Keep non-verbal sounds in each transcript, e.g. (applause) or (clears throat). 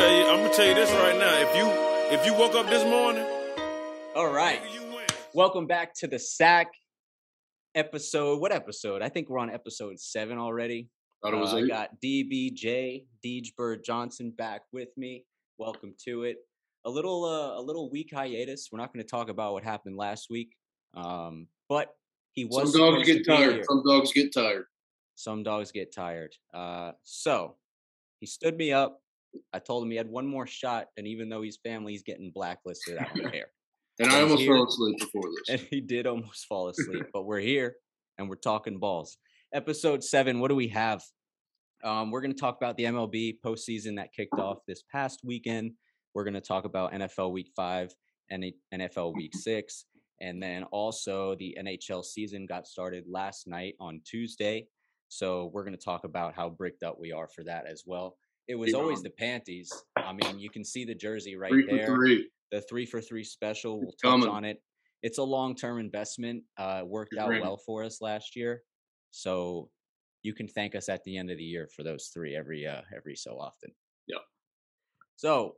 tell you, I'm gonna tell you this right now. If you if you woke up this morning, All right. you win. Welcome back to the Sack episode. What episode? I think we're on episode seven already. Thought it was Uh, I eight. got DBJ Deegebird Johnson back with me. Welcome to it. A little uh, a little week hiatus. We're not going to talk about what happened last week, um, but he was. Some dogs get tired. here. Some dogs get tired. Some dogs get tired. Uh, so he stood me up. I told him he had one more shot, and even though he's family, he's getting blacklisted. (laughs) I don't care. And But I almost here. fell asleep before (laughs) this. and he did almost fall asleep. (laughs) but we're here and we're talking balls. Episode seven. What do we have? Um, we're going to talk about the MLB postseason that kicked off this past weekend. We're going to talk about NFL Week Five and NFL Week Six, and then also the NHL season got started last night on Tuesday. So we're going to talk about how bricked up we are for that as well. It was always on. the Panties. I mean, you can see the jersey right three there three. the three for three special. We'll It's touch coming. on it. It's a long term investment. Uh, worked It's out well for us last year, so you can thank us at the end of the year for those three every uh, every so often. Yeah. So,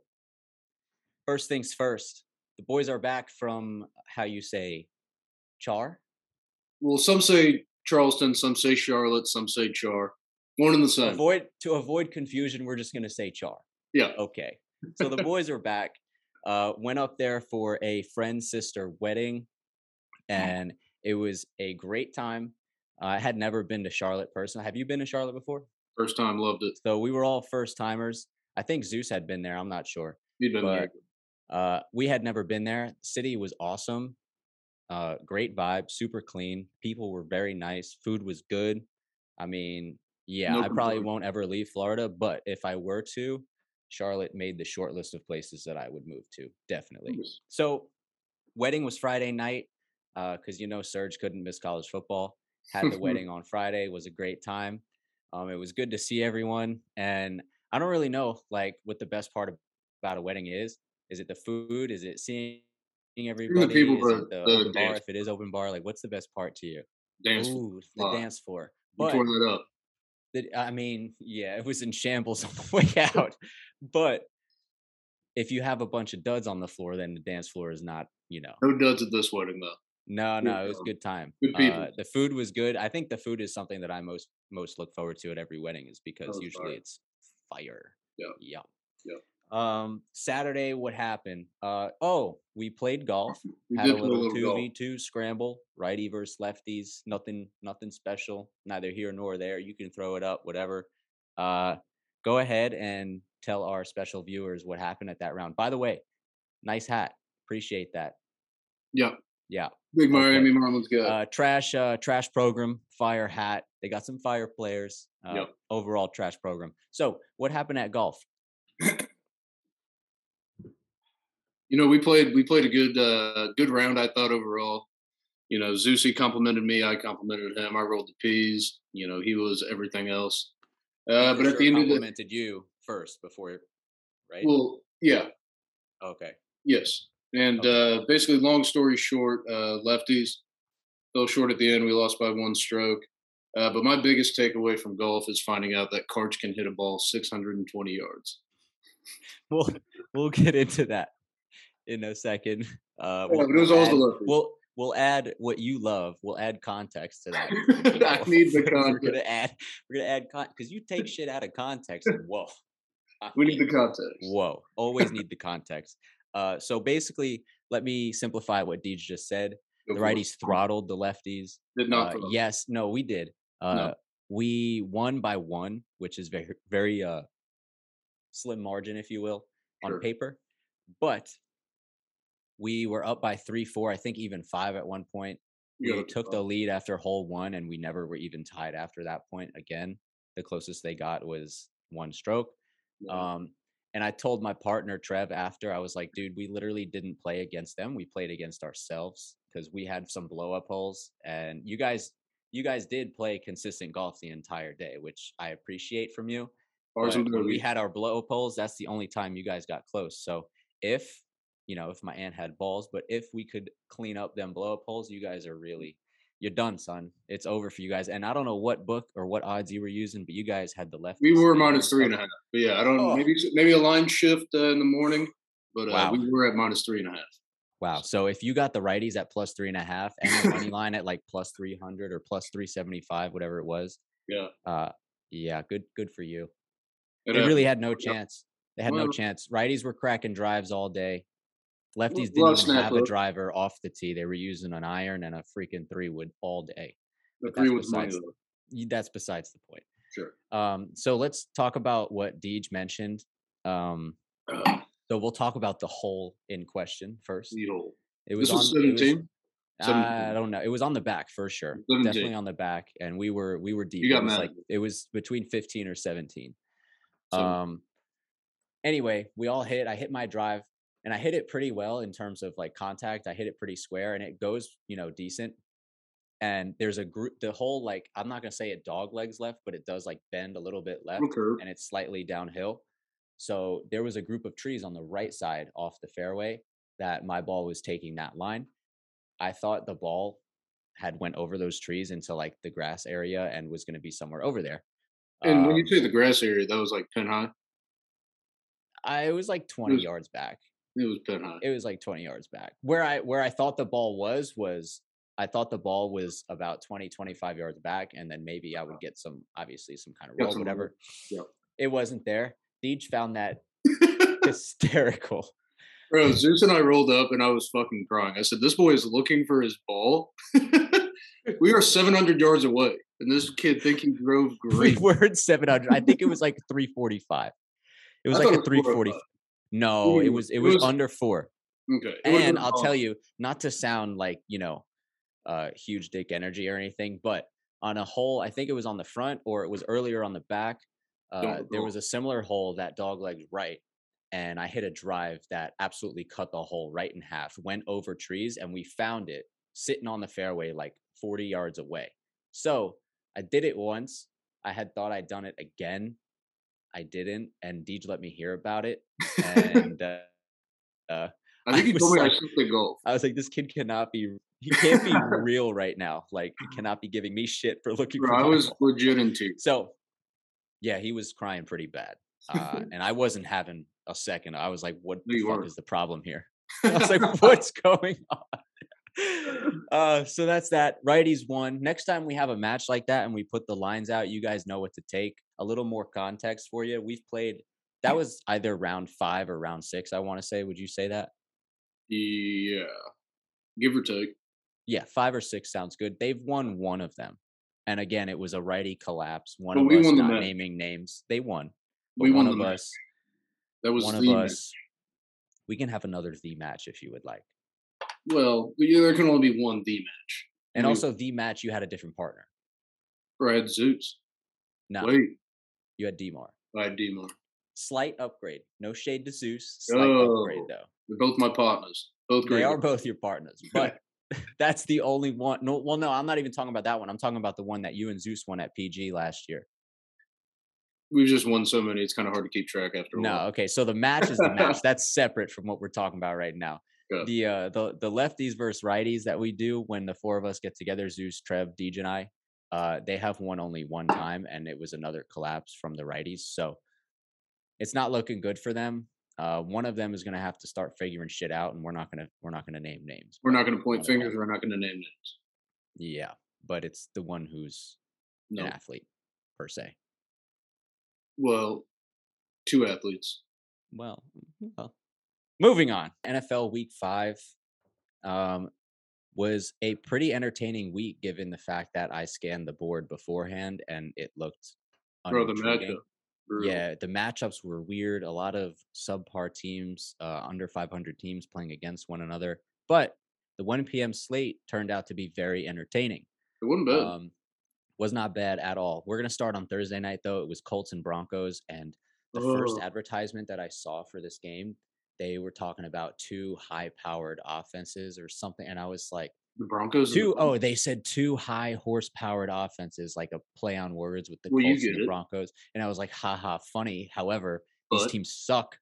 first things first, the boys are back from how you say, Char. Well, some say Charleston, some say Charlotte, some say Char. One and the same. Avoid to avoid confusion. We're just gonna say Char. Yeah. Okay. (laughs) So the boys are back. Uh, went up there for a friend sister wedding, and it was a great time. I had never been to Charlotte personally. Have you been to Charlotte before? First time, loved it. So we were all first timers. I think Zeus had been there. I'm not sure. You'd been there. Uh, we had never been there. City was awesome. Uh, great vibe, super clean. People were very nice. Food was good. I mean, yeah, No I probably won't ever leave Florida, but if I were to, Charlotte made the short list of places that I would move to. Definitely. So, wedding was Friday night because you know Serge couldn't miss college football. Had the (laughs) wedding on Friday. Was a great time. Um, it was good to see everyone, and I don't really know like what the best part about a wedding is. Is it the food? Is it seeing everybody? The people, is it the The bar? If it is open bar, like what's the best part to you? Dance. Ooh, the floor. dance floor. But that I mean, yeah, it was in shambles (laughs) on the way (laughs) out. but if you have a bunch of duds on the floor, then the dance floor is not, you know. No duds at this wedding, though. No, Good no, it was a good time. Good. Uh, the food was good. I think the food is something that I most most look forward to at every wedding, is because usually fire. it's fire. Yeah. Yeah. Yeah. Um, Saturday, what happened? Uh, oh, we played golf. (laughs) We had a little two v two scramble, righty versus lefties. Nothing, nothing special. Neither here nor there. You can throw it up, whatever. Uh, go ahead and tell our special viewers what happened at that round. By the way, nice hat. Appreciate that. Yeah. Yeah. Big Okay. Miami Marlins guy. Uh, trash, uh, trash program, fire hat. They got some fire players. Uh, Yep. Overall trash program. So, what happened at golf? You know, we played we played a good uh, good round. I thought overall. You know, Zeusy complimented me. I complimented him. I rolled the P's. You know, he was everything else. Uh, but For at the end of the complimented you first before, right? well, yeah, okay. yes. And uh, basically, long story short, uh, lefties fell short at the end. We lost by one stroke. Uh, but my biggest takeaway from golf is finding out that Karch can hit a ball 620 yards. We'll we'll get into that in a second. (laughs) Uh, we'll, but it was we'll add, we'll we'll add what you love. We'll add context to that. (laughs) I need the context. (laughs) We're gonna add. We're gonna add because you take shit out of context. And whoa. I We need the context. Whoa, always need the context. Uh, so basically, let me simplify what Deej just said. The righties throttled the lefties. Did not. Uh, yes, no, we did. Uh, We won by one, which is very, very uh, slim margin, if you will, on Sure. paper. But we were up by three, four, I think even five at one point. You We took the lead after hole one, and we never were even tied after that point again. The closest they got was one stroke. Yeah. Um, and I told my partner Trev after I was like, dude, we literally didn't play against them. We played against ourselves because we had some blow up holes, and you guys, you guys did play consistent golf the entire day, which I appreciate from you. When we had our blow up holes, that's the only time you guys got close. So if you know, if my aunt had balls, but if we could clean up them blow up holes, you guys are really, you're done, son. It's over for you guys. And I don't know what book or what odds you were using, but you guys had the left. We were minus three and a half. But yeah, I don't Oh. maybe maybe a line shift uh, in the morning, but uh, Wow. we were at minus three and a half. Wow. So if you got the righties at plus three and a half and the money (laughs) line at like plus 300 or plus 375, whatever it was, Yeah. uh, yeah, good, good for you. And, They really had no chance. They had no chance. Righties were cracking drives all day. Lefties didn't even snap have a driver off the tee. They were using an iron and a freaking three wood all day. the but three money besides-. That's besides the point. Sure. Um, so let's talk about what Deej mentioned. Um, Uh, so we'll talk about the hole in question first. needle. It was was on it was- seventeen. I don't know. It was on the back for sure. 17. Definitely on the back, and we were we were deep. You got it was mad like it was between fifteen or seventeen. So- Um. Anyway, we all hit. I hit my drive, and I hit it pretty well in terms of like contact. I hit it pretty square, and it goes you know decent. And there's a group. The whole like I'm not gonna say it dog legs left, but it does like bend a little bit left curve. and it's slightly downhill. So there was a group of trees on the right side off the fairway that my ball was taking that line. I thought the ball had went over those trees into like the grass area and was going to be somewhere over there. And when you Um, say the grass area, that was like 10 high. I, it was like 20 was- yards back. It was pin high. It was like 20 yards back. Where I where I thought the ball was was I thought the ball was about 20 25 yards back and then maybe I would uh-huh. get some obviously some kind of roll whatever. Yep. It wasn't there. Deej found that (laughs) hysterical. Bro, Zeus and I rolled up and I was fucking crying. I said, This boy is looking for his ball. (laughs) we are 700 yards away. And this kid think he drove (laughs) great. we were at 700 i think it was like 345 it was I like a it was 340 405. No it was it it was was- under four. Okay. and i'll tell you not to sound like you know uh huge dick energy or anything but on a hole i think it was on the front or it was earlier on the back uh there was a similar hole that dog legs right and i hit a drive that absolutely cut the hole right in half went over trees and we found it sitting on the fairway like 40 yards away. So i did it once i had thought i'd done it again i didn't and deej let me hear about it (laughs) and uh, uh I think I he was told me I like- should play golf. I was like, this kid cannot be, he can't be (laughs) real right now. Like, he (laughs) cannot be giving me shit for looking Bro, for I was ball." legit in tears. So, yeah, he was crying pretty bad. Uh, and I wasn't having a second. I was like, what No, the fuck is the problem here? I was like, what's going on? Uh, so that's that. Righties won. Next time we have a match like that and we put the lines out, you guys know what to take. A little more context for you. We've played, that was either round five or round six, I want to say. Would you say that? Yeah. Give or take. Yeah, five or six sounds good. They've won one of them. And again, it was a righty collapse. One But of we us won not naming names. They won. We one won of the match. us, That was one of match. us, we can have another the match if you would like. Well, there can only be one the match. And We- also the match, you had a different partner. Brad Zeus. No, Wait, you had Demar. I had Demon. Slight upgrade. No shade to Zeus. Slight upgrade Oh, though. They're both my partners. Both great. They are both your partners, but (laughs) (laughs) that's the only one. No, well, no, I'm not even talking about that one. I'm talking about the one that you and Zeus won at PG last year. We've just won so many; it's kind of hard to keep track after No, while. okay. So the match is the match. (laughs) That's separate from what we're talking about right now. Good. The uh the the lefties versus righties that we do when the four of us get together, Zeus, Trev, Deej, and I, uh, they have won only one time, and it was another collapse from the righties. So it's not looking good for them. Uh, one of them is gonna have to start figuring shit out, and we're not gonna we're not gonna name names. We're not going to point them- fingers. We're not going to name names. Yeah, but it's the one who's No. an athlete per se. Well, two athletes. Well, well, moving on. NFL Week Five um, was a pretty entertaining week, given the fact that I scanned the board beforehand and it looked Bro, the matchup. Yeah, the matchups were weird. A lot of subpar teams, uh, under 500 teams playing against one another. But the 1 p.m. slate turned out to be very entertaining. It wasn't bad. Um, was not bad at all. We're gonna start on Thursday night though. It was Colts and Broncos, and the first Oh. advertisement that I saw for this game, they were talking about two high-powered offenses or something, and I was like, the Broncos. and the two oh, they said two high horse-powered offenses, like a play on words with the Well, Colts and the it. Broncos, and I was like, haha, funny. However, these teams suck.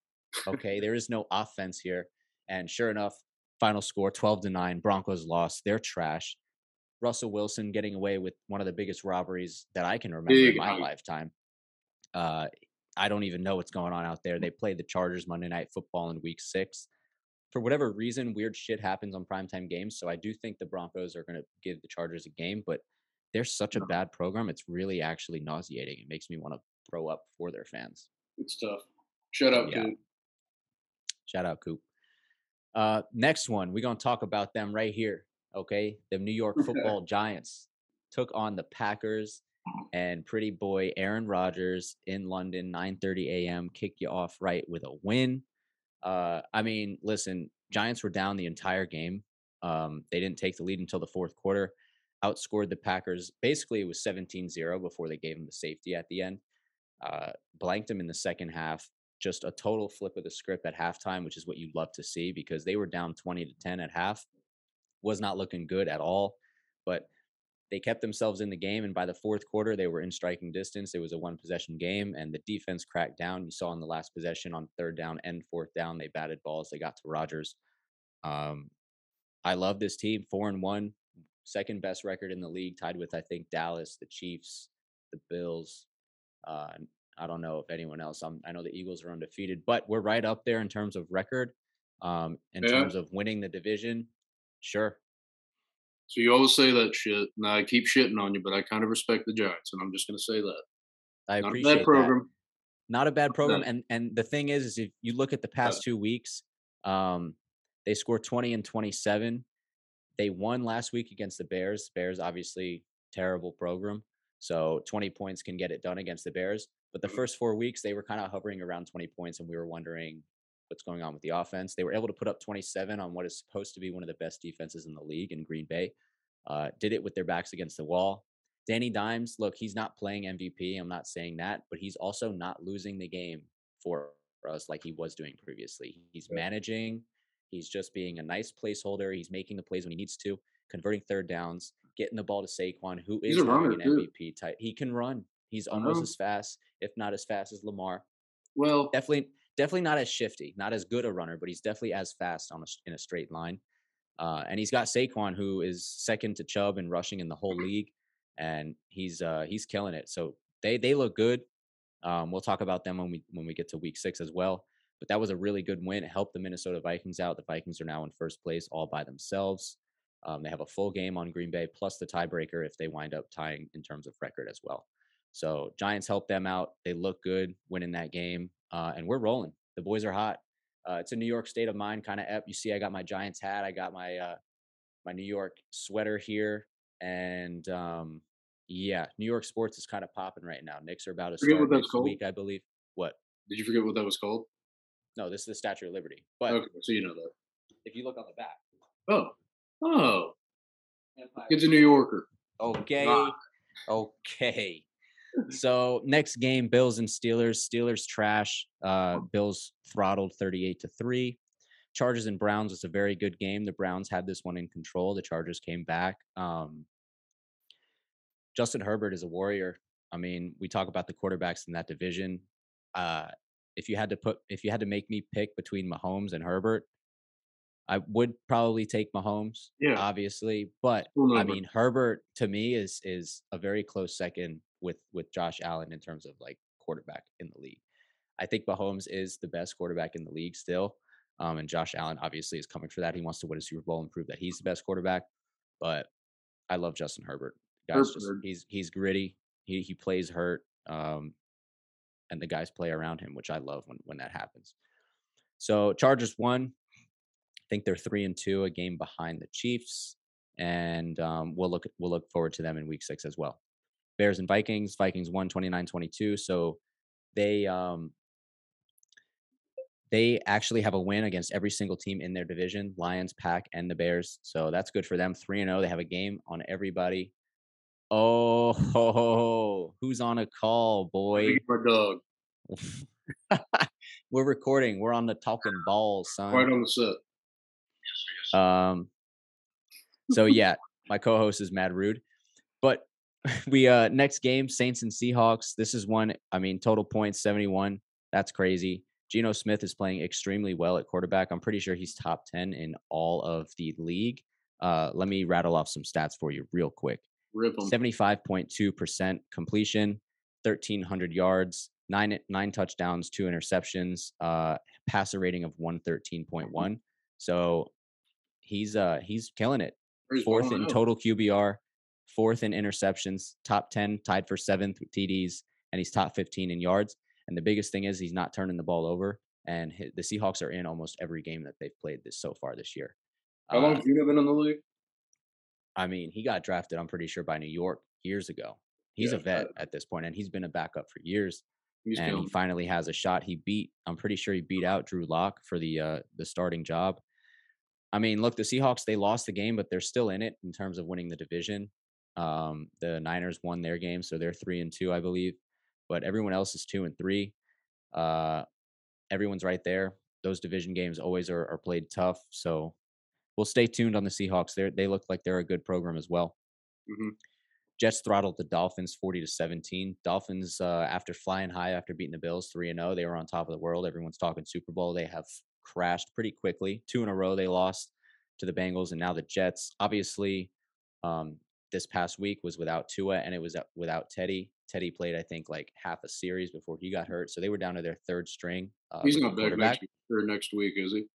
Okay, there is no offense here, and sure enough, final score 12 to nine. Broncos lost. They're trash. Russell Wilson getting away with one of the biggest robberies that I can remember Big in my lifetime. Uh, I don't even know what's going on out there. They play the Chargers Monday Night Football in Week Six. For whatever reason, weird shit happens on primetime games. So I do think the Broncos are going to give the Chargers a game, but they're such a bad program. It's really actually nauseating. It makes me want to throw up for their fans. It's tough. Shut up, Yeah. dude. Shout out Coop. Uh, next one, we're gonna talk about them right here. Okay, the New York (laughs) Football Giants took on the Packers, and pretty boy Aaron Rodgers in London, 9:30 a.m. kicked you off right with a win. Uh, I mean, listen, Giants were down the entire game. Um, they didn't take the lead until the fourth quarter. Outscored the Packers. Basically, it was 17-0 before they gave them the safety at the end. Uh, blanked them in the second half just a total flip of the script at halftime, which is what you'd love to see because they were down 20 to 10 at half. Was not looking good at all, but they kept themselves in the game. And by the fourth quarter, they were in striking distance. It was a one possession game, and the defense cracked down. You saw in the last possession on third down and fourth down, they batted balls. They got to Rodgers. Um, I love this team, four and one, second best record in the league, tied with I think Dallas, the Chiefs, the Bills. Uh, I don't know if anyone else. I'm, I know the Eagles are undefeated, but we're right up there in terms of record. Um, in Yeah. terms of winning the division, sure. So you always say that shit, and I keep shitting on you, but I kind of respect the Giants, and I'm just going to say that. I Not a appreciate bad program. that. Not a bad program, No. and and the thing is, is if you look at the past two weeks, um, they scored 20 and 27. They won last week against the Bears. Bears obviously terrible program, so 20 points can get it done against the Bears. But the Mhm. first four weeks, they were kind of hovering around 20 points, and we were wondering what's going on with the offense. They were able to put up 27 on what is supposed to be one of the best defenses in the league in Green Bay. Uh, did it with their backs against the wall. Danny Dimes, look, he's not playing MVP. I'm not saying that, but he's also not losing the game for us like he was doing previously. He's managing. He's just being a nice placeholder. He's making the plays when he needs to, converting third downs, getting the ball to Saquon, who He's is runner, an. MVP type. He can run. He's almost as fast, if not as fast as Lamar. Well, Definitely, definitely not as shifty, not as good a runner, but he's definitely as fast on a, in a straight line. Uh, and he's got Saquon, who is second to Chubb in rushing in the whole league, and he's uh, he's killing it. So they they look good. Um, we'll talk about them when we when we get to week six as well. But that was a really good win. It helped the Minnesota Vikings out. The Vikings are now in first place all by themselves. Um, they have a full game on Green Bay plus the tiebreaker if they wind up tying in terms of record as well. So Giants helped them out. They look good winning that game, uh, and we're rolling. The boys are hot. Uh, it's a New York state of mind kind of ep. You see, I got my Giants hat. I got my uh, my New York sweater here, and um, yeah, New York sports is kind of popping right now. Knicks are about to Forget start next week, I believe. What? did you forget what that was called? No, this is the Statue of Liberty. But Okay, so you know that. if you look on the back, Oh, oh, Empire it's a New Yorker. Okay. Rock. Okay. So next game, Bills and Steelers. Steelers trash. Uh, Bills throttled 38 to 3. Chargers and Browns was a very good game. The Browns had this one in control. The Chargers came back. Um, Justin Herbert is a warrior. I mean, we talk about the quarterbacks in that division. Uh, if you had to put, if you had to make me pick between Mahomes and Herbert, I would probably take Mahomes, Yeah. obviously. But I mean, Herbert to me is is a very close second with with Josh Allen in terms of like quarterback in the league. I think Mahomes is the best quarterback in the league still, um, and Josh Allen obviously is coming for that. He wants to win a Super Bowl and prove that he's the best quarterback. But I love Justin Herbert. Guys, just he's he's gritty. He he plays hurt, um, and the guys play around him, which I love when when that happens. So Chargers won. I think they're three and two, a game behind the Chiefs, and um, we'll look we'll look forward to them in Week Six as well. Bears and Vikings. Vikings won 29-22, so they um, they actually have a win against every single team in their division: Lions, Pack, and the Bears. So that's good for them. Three and zero. They have a game on everybody. Oh, ho, ho, ho. who's on a call, boy? Dog, (laughs) We're recording. We're on the talking balls, son. right on the set. Um, so yeah, my co-host is Mad Rude, (laughs) we uh next game Saints and Seahawks. This is one. I mean, total points seventy one. That's crazy. Geno Smith is playing extremely well at quarterback. I'm pretty sure he's top ten in all of the league. Uh, let me rattle off some stats for you real quick. 75.2% completion, 1,300 yards, nine nine touchdowns, two interceptions, uh, passer rating of 113.1. (laughs) So he's uh he's killing it. Fourth in total QBR, fourth in interceptions, top 10, tied for seventh with TDs, and he's top 15 in yards. And the biggest thing is he's not turning the ball over. And the Seahawks are in almost every game that they've played this so far this year. How long Uh, have you been in the league? I mean, he got drafted, I'm pretty sure, by New York years ago. He's a vet at this point, and he's been a backup for years. He's and killing. he finally has a shot. He beat, I'm pretty sure he beat out Drew Lock for the uh, the starting job. I mean, look, the Seahawks they lost the game, but they're still in it in terms of winning the division. Um, the Niners won their game, so they're three and two, I believe. But everyone else is two and three. Uh, everyone's right there. Those division games always are, are played tough. So we'll stay tuned on the Seahawks. They they look like they're a good program as well. Mhm. Jets throttled the Dolphins 40 to 17. Dolphins, uh, after flying high after beating the Bills 3 and 0, they were on top of the world. Everyone's talking Super Bowl. They have crashed pretty quickly. Two in a row they lost to the Bengals, and now the Jets. Obviously, um, this past week was without Tua and it was without Teddy. Teddy played, I think, like half a series before he got hurt. So they were down to their third string. Uh, He's not back next, or next week, is he?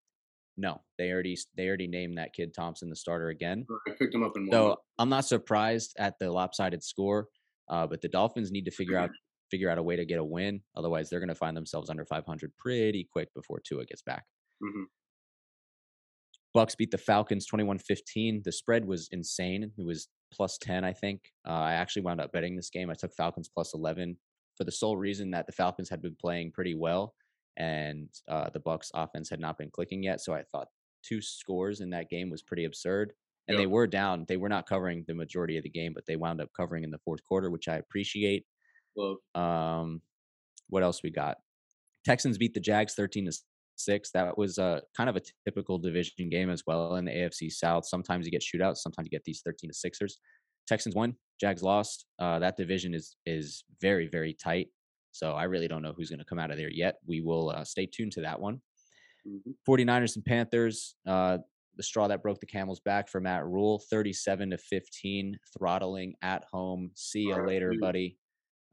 No, they already they already named that kid Thompson the starter again. I picked him up in one. So I'm not surprised at the lopsided score, uh, but the Dolphins need to figure out (clears throat) figure out a way to get a win. Otherwise, they're going to find themselves under 500 pretty quick before Tua gets back. Mhm. Bucks beat the Falcons 21-15. The spread was insane. It was plus 10, I think. Uh, I actually wound up betting this game. I took Falcons plus 11 for the sole reason that the Falcons had been playing pretty well and uh, the Bucks offense had not been clicking yet. So I thought two scores in that game was pretty absurd. And they were down. They were not covering the majority of the game, but they wound up covering in the fourth quarter, which I appreciate. Love. Um, what else we got? Texans beat the Jags 13 to 6. That was uh, kind of a typical division game as well in the AFC South. Sometimes you get shootouts, sometimes you get these 13 to 6ers. Texans won, Jags lost. Uh, that division is is very very tight. So I really don't know who's going to come out of there yet. We will uh, stay tuned to that one. Mhm. 49ers and Panthers, uh, the straw that broke the camel's back for Matt Rhule, 37 to 15, throttling at home. See you later, buddy.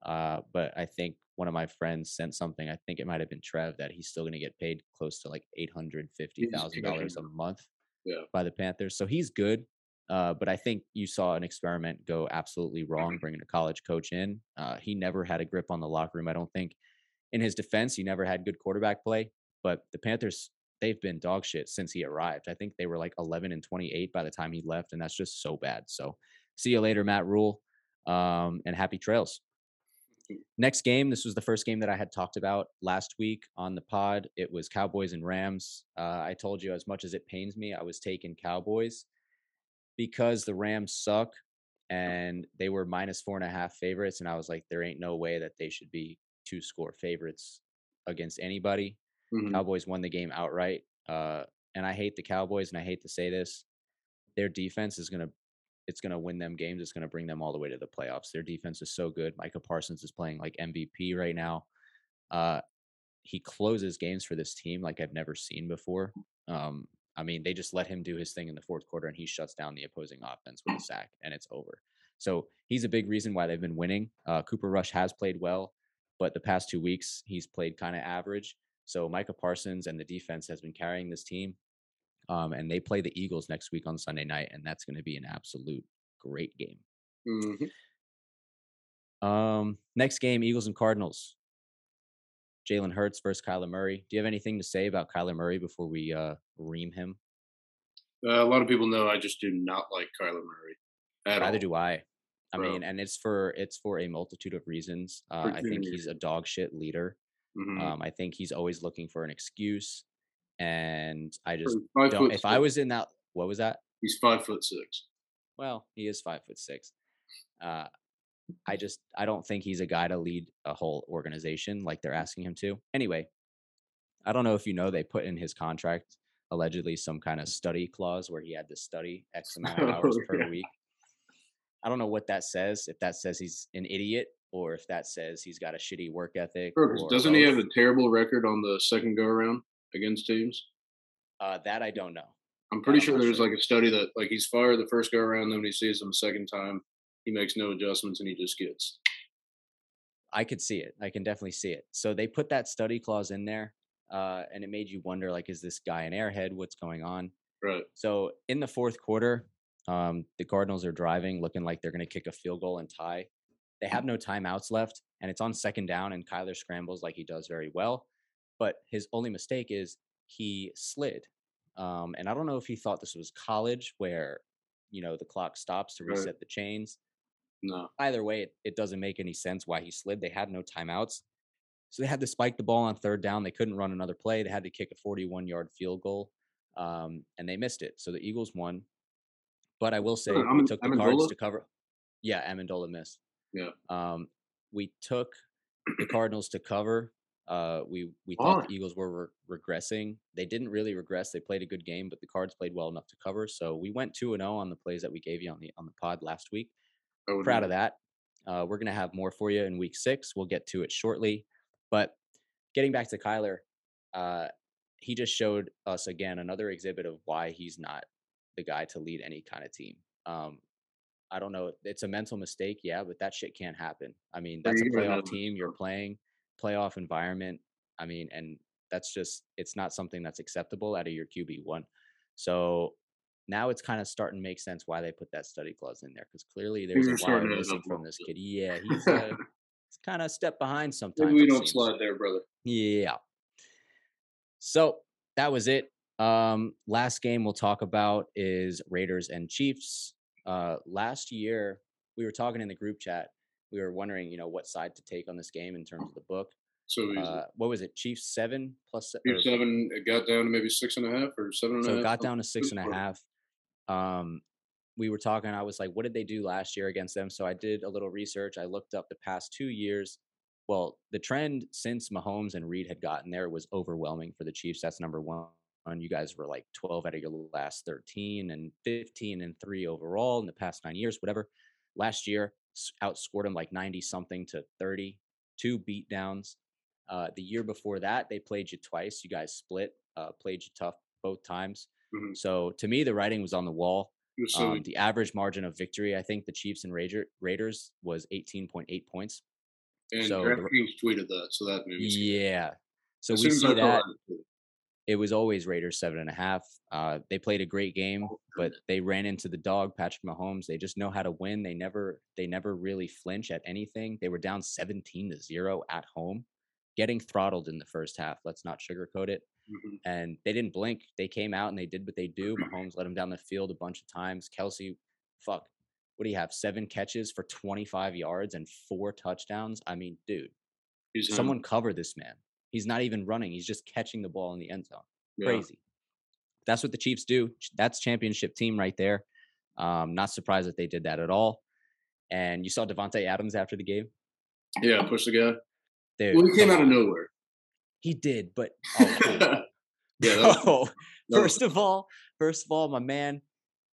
Uh, but I think one of my friends sent something. I think it might have been Trev that he's still going to get paid close to like eight hundred fifty thousand dollars a month Yeah. by the Panthers. So he's good. Uh, but I think you saw an experiment go absolutely Mm-hmm. wrong, bringing a college coach in. Uh, he never had a grip on the locker room. I don't think. In his defense, he never had good quarterback play. But the Panthers, they've been dog shit since he arrived. I think they were like 11 and 28 by the time he left, and that's just so bad. So see you later, Matt Rhule, um, and happy trails. Next game, this was the first game that I had talked about last week on the pod. It was Cowboys and Rams. Uh, I told you, as much as it pains me, I was taking Cowboys because the Rams suck and they were minus four and a half favorites. And I was like, there ain't no way that they should be two score favorites against anybody. Mhm. Cowboys won the game outright. Uh, and I hate the Cowboys, and I hate to say this, their defense is gonna it's gonna win them games. It's gonna bring them all the way to the playoffs. Their defense is so good. Micah Parsons is playing like MVP right now. Uh, he closes games for this team like I've never seen before. Um, I mean, they just let him do his thing in the fourth quarter, and he shuts down the opposing offense with a sack, and it's over. So he's a big reason why they've been winning. Uh, Cooper Rush has played well, but the past two weeks he's played kind of average. So Micah Parsons and the defense has been carrying this team. Um, and they play the Eagles next week on Sunday night, and that's going to be an absolute great game. Mhm. Um, next game, Eagles and Cardinals. Jalen Hurts versus Kyler Murray. Do you have anything to say about Kyler Murray before we uh, ream him? Uh, a lot of people know I just do not like Kyler Murray. Neither all. do I. I Bro. mean, and it's for it's for a multitude of reasons. Uh, I think he's a dog shit leader. Mhm. Um, I think he's always looking for an excuse, and I just don't. foot If I was in that, what was that? he's five foot six. Well, he is five foot six. Uh, I just I don't think he's a guy to lead a whole organization like they're asking him to. Anyway, I don't know if you know they put in his contract allegedly some kind of study clause where he had to study (laughs) X amount of hours Oh, per yeah. week. I don't know what that says. If that says he's an idiot or if that says he's got a shitty work ethic. Doesn't he have a terrible record on the second go around against teams? Uh, that I don't know. I'm pretty sure there's sure. like a study that like he's fired the first go around, then when he sees him the second time, he makes no adjustments and he just gets. I could see it. I can definitely see it. So they put that study clause in there, uh, and it made you wonder, like, is this guy an airhead? What's going on? Right. So in the fourth quarter, um, the Cardinals are driving, looking like they're going to kick a field goal and tie. They have no timeouts left, and it's on second down, and Kyler scrambles like he does very well. But his only mistake is he slid. Um, and I don't know if he thought this was college where, you know, the clock stops to Right. reset the chains. No. Either way, it, it doesn't make any sense why he slid. They had no timeouts. So they had to spike the ball on third down. They couldn't run another play. They had to kick a 41 yard field goal, um, and they missed it. So the Eagles won. But I will say, we took the cards to cover. Yeah, Ammendola missed. Yeah. Um, we took the Cardinals to cover. Uh, we we thought the Eagles were re- regressing. They didn't really regress. They played a good game, but the Cards played well enough to cover. So we went two and zero on the plays that we gave you on the on the pod last week would proud of that. Uh, we're going to have more for you in week six. We'll get to it shortly. But getting back to Kyler, uh, he just showed us again another exhibit of why he's not the guy to lead any kind of team. Um, I don't know. It's a mental mistake, yeah, but that shit can't happen. I mean, that's a playoff team. You're playing playoff environment. I mean, and that's just it's not something that's acceptable out of your QB one. So now it's kind of starting to make sense why they put that study clause in there because clearly there's are a to missing from this kid. Yeah, he's uh, (laughs) he's kind of a step behind sometimes. Maybe we don't seems. slide there, brother. Yeah. So that was it. Um, last game we'll talk about is Raiders and Chiefs. Uh, last year we were talking in the group chat. We were wondering, you know, what side to take on this game in terms of the book. So. Uh, what was it? Chiefs seven plus Chiefs seven, it got down to maybe six and a half or seven and a so half. it got down to six and a half. Um, we were talking. I was like, "What did they do last year against them?" So I did a little research. I looked up the past two years. Well, the trend since Mahomes and Reid had gotten there was overwhelming for the Chiefs. That's number one. You guys were like 12 out of your last 13 and 15 and three overall in the past nine years, whatever. Last year, outscored them like 90 something to 30, two beat downs. Uh, the year before that, they played you twice. You guys split, uh, played you tough both times. Mhm. So to me, the writing was on the wall. So Um, the average margin of victory, I think the Chiefs and Raider, Raiders was 18.8 points. and so DraftKings tweeted that, so that made. Yeah. So As we see that it, was always Raiders seven and a half. Uh, they played a great game, Oh, but they ran into the dog, Patrick Mahomes. They just know how to win. They never they never really flinch at anything. They were down 17 to 0 at home, getting throttled in the first half. Let's not sugarcoat it. Mhm. And they didn't blink. They came out and they did what they do. (clears throat) Mahomes let them down the field a bunch of times. Kelce, fuck, what do you have? Seven catches for 25 yards and four touchdowns. I mean, dude, He's him. someone cover this man. He's not even running. He's just catching the ball in the end zone Yeah. crazy. That's what the Chiefs do. That's championship team right there. Um, not surprised that they did that at all. And you saw Davante Adams after the game. Yeah, push the guy. Dude, Well, he came out of nowhere. He did, but oh, cool. (laughs) yeah, (laughs) was, first of all, first of all, my man,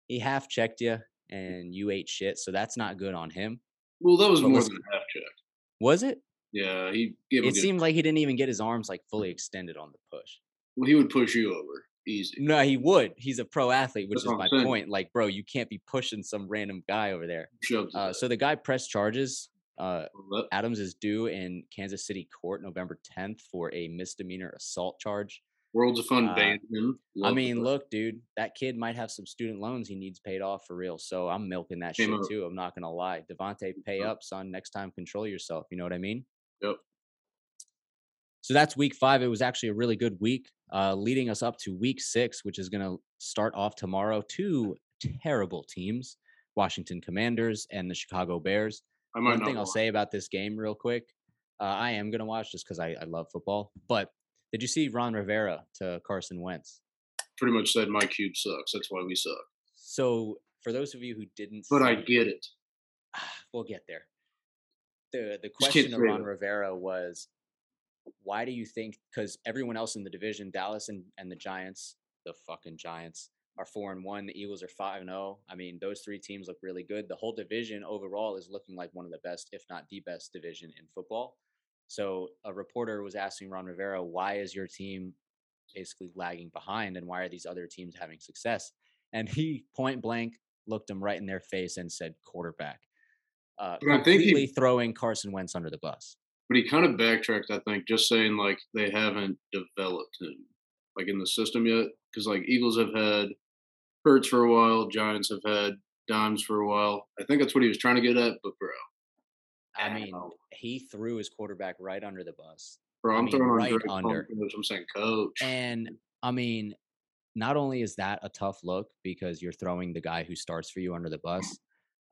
he half checked you and you ate shit, so that's not good on him. well, that was But more listen- than half checked. Was it? Yeah, he a It seemed like he didn't even get his arms like fully extended on the push. well, he would push you over easy. No, he would. He's a pro athlete, which That's is my saying. point. Like, bro, you can't be pushing some random guy over there. Uh, so the guy pressed charges. Uh, Adams is due in Kansas City court November 10th for a misdemeanor assault charge. Worlds of Fun uh, him. I mean, look, dude, that kid might have some student loans he needs paid off for real. So I'm milking that Came shit up. too. I'm not gonna lie. Davante, pay up, son. Next time, control yourself. You know what I mean? Yep. So that's week five. It was actually a really good week, uh, leading us up to week six, which is gonna start off tomorrow. Two terrible teams: Washington Commanders and the Chicago Bears. I might One thing I'll watch. say about this game, real quick, uh, I am gonna watch just because I, I love football. But did you see Ron Rivera to Carson Wentz? pretty much said my cube sucks. That's why we suck. So for those of you who didn't, But I get it. (sighs) we'll get there. The The question Ron. Rivera was, why do you think? Because everyone else in the division, Dallas and, and the Giants, the fucking Giants, are four and one. The Eagles are five and zero. I mean, those three teams look really good. The whole division overall is looking like one of the best, if not the best, division in football. So a reporter was asking Ron Rivera, "Why is your team basically lagging behind, and why are these other teams having success? And he point blank looked him right in their face and said quarterback, uh, But I think he- completely throwing Carson Wentz under the bus. But he kind of backtracked, I think, just saying like they haven't developed him like in the system yet. Because like Eagles have had Hurts for a while, Giants have had Dimes for a while. I think that's what he was trying to get at. But bro, I mean, he threw his quarterback right under the bus. bro, I I'm mean, throwing right under. Coach. I'm saying coach. And I mean, not only is that a tough look because you're throwing the guy who starts for you under the bus.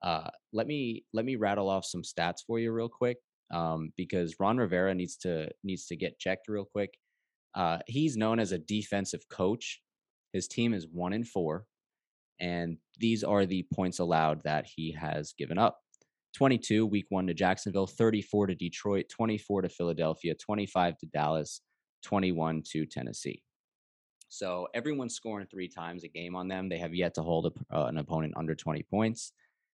Uh, let me let me rattle off some stats for you real quick um, because Ron Rivera needs to needs to get checked real quick. Uh, he's known as a defensive coach. His team is one in four, and these are the points allowed that he has given up. 22 week 1 to Jacksonville, 34 to Detroit, 24 to Philadelphia, 25 to Dallas, 21 to Tennessee. So everyone's scoring three times a game on them. They have yet to hold a, uh, an opponent under 20 points.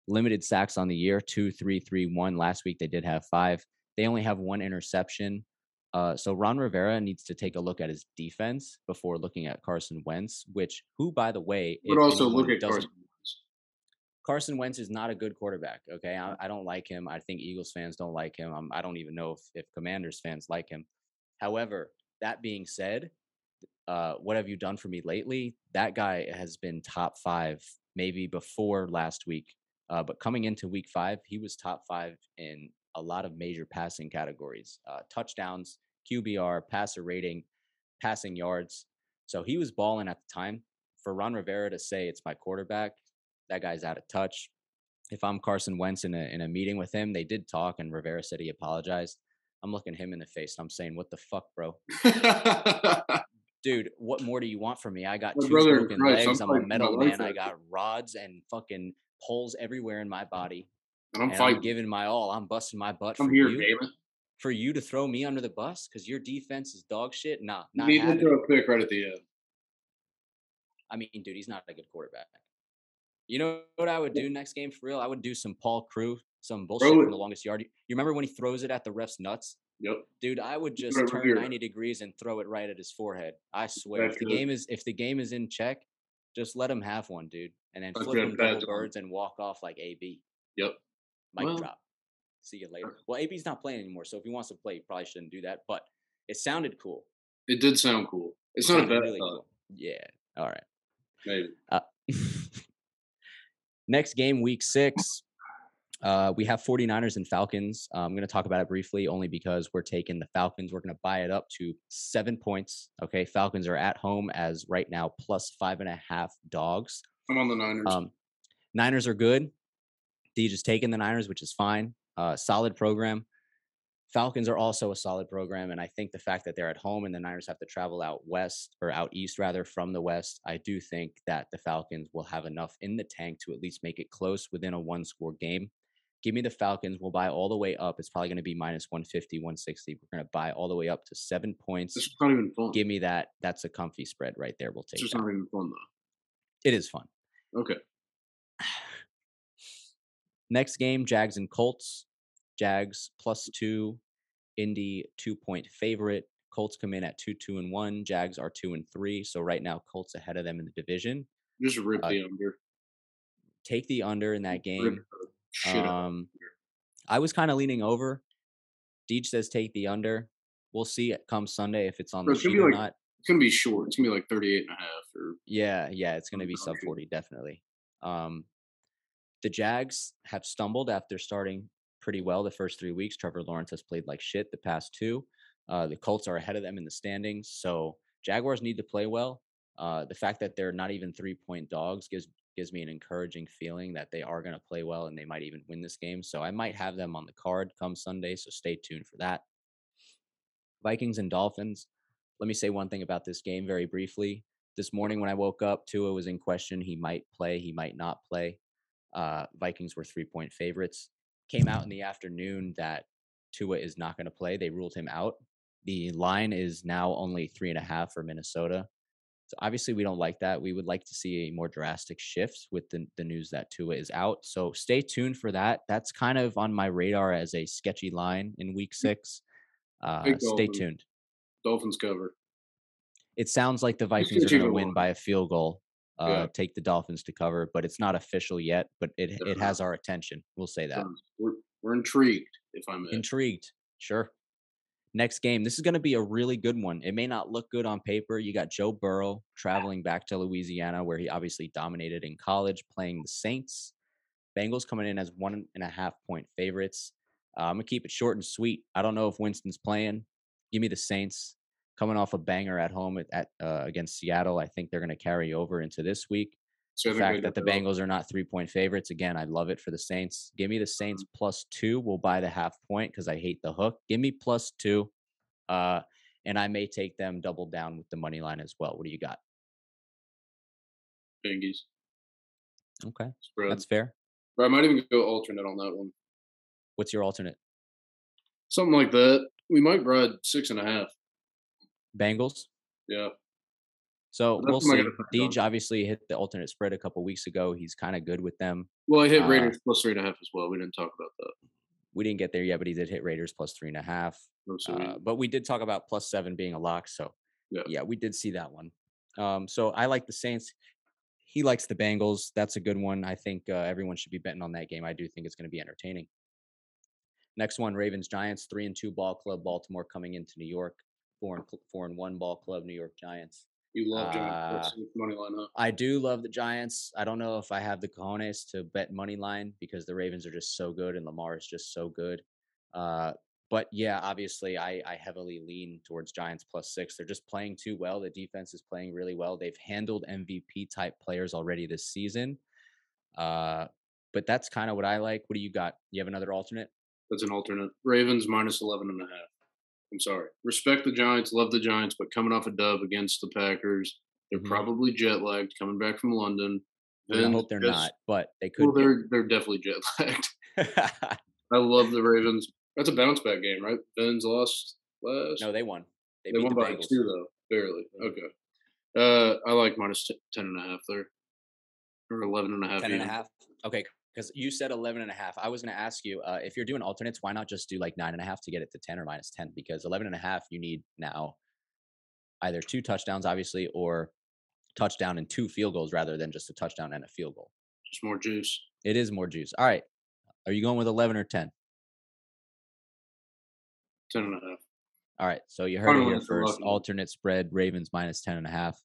Limited sacks on the year two, three, three, one. Last week they did have five. They only have one interception. Uh, so Ron Rivera needs to take a look at his defense before looking at Carson Wentz, which, who, by the way, but also look at Carson. Wentz. Carson Wentz is not a good quarterback. Okay, I, I don't like him. I think Eagles fans don't like him. Um, I don't even know if, if Commanders fans like him. However, that being said, uh, what have you done for me lately? That guy has been top five, maybe before last week, uh, but coming into week five, he was top five in a lot of major passing categories: uh, touchdowns, QBR, passer rating, passing yards. So he was balling at the time. For Ron Rivera to say it's my quarterback, that guy's out of touch. If I'm Carson Wentz in a in a meeting with him, they did talk, and Rivera said he apologized. I'm looking him in the face and I'm saying, "What the fuck, bro, (laughs) dude? What more do you want from me? I got My two broken legs. I'm I'm a fighting for my metal man. I got rods and fucking poles everywhere in my mm. body, and I'm and fighting. I'm giving my all. I'm busting my butt I'm for here, you, for you to throw me under the bus because your defense is dog shit. Nah, You not need to throw a pick right at the end. I mean, dude, he's not a good quarterback. You know what I would do next game for real? I would do some Paul Crewe, some bullshit Throw from it. the longest yard. You remember when he throws it at the ref's nuts? Yep. Dude, I would just right turn here. 90 degrees and throw it right at his forehead. I swear. That's if the good. game is if the game is in check, just let him have one, dude. And then That's flip double birds and walk off like AB. Yep. Mic Well, drop. See you later. Well, AB's not playing anymore, so if he wants to play, he probably shouldn't do that. But it sounded cool. It did sound cool. It's It not a bad really thought. cool. Yeah. All right. Maybe. Uh, (laughs) next game, week six, uh, we have 49ers and Falcons. Uh, I'm going to talk about it briefly only because we're taking the Falcons. We're going to buy it up to seven points. Okay. Falcons are at home as right now plus five and a half dogs. I'm on the Niners. Um, Niners are good. Deej is taking the Niners, which is fine. Uh, solid program. Falcons are also a solid program, and I think the fact that they're at home and the Niners have to travel out west or out east rather from the west, I do think that the Falcons will have enough in the tank to at least make it close within a one-score game. Give me the Falcons. We'll buy all the way up. It's probably going to be minus 150, 160. We're going to buy all the way up to seven points. this is not even fun. Give me that. That's a comfy spread right there. We'll It's take just that. not even fun though. It is fun. Okay. (sighs) Next game, Jags and Colts. Jags plus two, Indy two point favorite. Colts come in at two, two and one. Jags are two and three. So right now, Colts ahead of them in the division. Just rip Uh, the under. Take the under in that game. the shit out. Um, I was kind of leaning over. Deej says take the under. We'll see it come Sunday if it's on Bro, the sheet or not. It's gonna be short. It's gonna be like 38 and a half or Yeah, yeah, it's going to be sub 40, definitely. Um, the Jags have stumbled after starting pretty well the first three weeks. Trevor Lawrence has played like shit the past two. Uh, the Colts are ahead of them in the standings. So Jaguars need to play well. Uh, the fact that they're not even three point dogs gives gives me an encouraging feeling that they are going to play well and they might even win this game. So I might have them on the card come Sunday. So stay tuned for that. Vikings and Dolphins. Let me say one thing about this game very briefly this morning when I woke up, Tua was in question. He might play, he might not play. Uh, Vikings were three point favorites. Came out in the afternoon that Tua is not going to play. They ruled him out. The line is now only three and a half for Minnesota. So obviously, we don't like that. We would like to see a more drastic shift with the, the news that Tua is out. So stay tuned for that. That's kind of on my radar as a sketchy line in week six. Uh, stay tuned. Dolphins cover. It sounds like the Vikings are going to win by a field goal. Uh, Yeah. Take the Dolphins to cover, but it's not official yet. But it it has our attention. We'll say that. We're we're intrigued, if I may. Intrigued. Sure. Next game. This is going to be a really good one. It may not look good on paper. You got Joe Burrow traveling back to Louisiana, where he obviously dominated in college, playing the Saints. Bengals coming in as one and a half point favorites. Uh, I'm gonna keep it short and sweet. I don't know if Winston's playing. Give me the Saints coming off a banger at home at, at uh, against Seattle. I think they're gonna carry over into this week. So The fact that the Bengals are not three point favorites again, I love it for the Saints. Give me the Saints Mm-hmm. plus two. We'll buy the half point because I hate the hook. Give me plus two, uh, and I may take them double down with the money line as well. What do you got? Bingies Okay, spread. that's fair. I might even go alternate on that one. What's your alternate? Something like that. We might ride six and a half. Bengals. Yeah. So That's we'll see. gotta put it Deej obviously hit the alternate spread a couple weeks ago. He's kind of good with them. Well, I hit Uh, Raiders plus three and a half as well. We didn't talk about that. We didn't get there yet, but he did hit Raiders plus three and a half. No, Uh, but we did talk about plus seven being a lock. So Yeah. yeah, we did see that one. Um, so I like the Saints. He likes the Bengals. That's a good one. I think uh, everyone should be betting on that game. I do think it's going to be entertaining. Next one, Ravens Giants, three and two ball club. Baltimore coming into New York, four and four and one ball club. New York Giants. you love Giants uh, money line, huh? I do love the Giants. I don't know if I have the cojones to bet money line because the Ravens are just so good and Lamar is just so good. Uh, but yeah, obviously, I, I heavily lean towards Giants plus six. They're just playing too well. The defense is playing really well. They've handled MVP type players already this season. Uh, but that's kind of what I like. What do you got? You have another alternate? That's an alternate. Ravens minus 11 and a half. I'm sorry. Respect the Giants, love the Giants, but coming off a dub against the Packers, they're Mhm. probably jet lagged coming back from London. I hope they're just- not, but they could. Well, they're they're definitely jet (laughs) lagged. (laughs) I love the Ravens. That's a bounce back game, right? Vince lost last. no, they won. They, they beat won the by Bengals. two though, barely. Mhm. Okay. Uh, I like minus t- ten and a half there, or eleven and a half. 10 and a half okay because you said 11 and a half. I was going to ask you uh, if you're doing alternates why not just do like nine and a half to get it to 10 or minus 10 because 11 and a half you need now either two touchdowns obviously or touchdown and two field goals rather than just a touchdown and a field goal. Just more juice. it is more juice. All right. Are you going with 11 or 10 Ten and a half. all right. So you heard it here first. alternate spread ravens minus 10 and a half.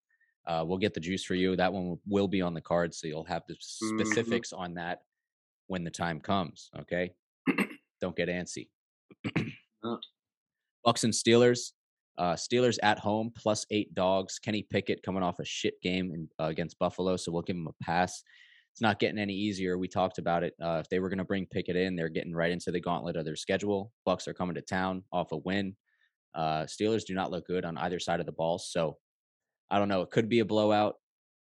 Uh, we'll get the juice for you. That one will- be on the card so you'll have the Mhm. specifics on that when the time comes okay? Don't get antsy. Bucks and steelers uh, steelers at home plus eight dogs kenny pickett coming off a shit game in, uh, against buffalo so we'll give him a pass. It's not getting any easier we talked about it uh, if they were going to bring pickett in they're getting right into the gauntlet of their schedule. Bucks are coming to town off a win. Uh, steelers do not look good on either side of the ball so i don't know it could be a blowout.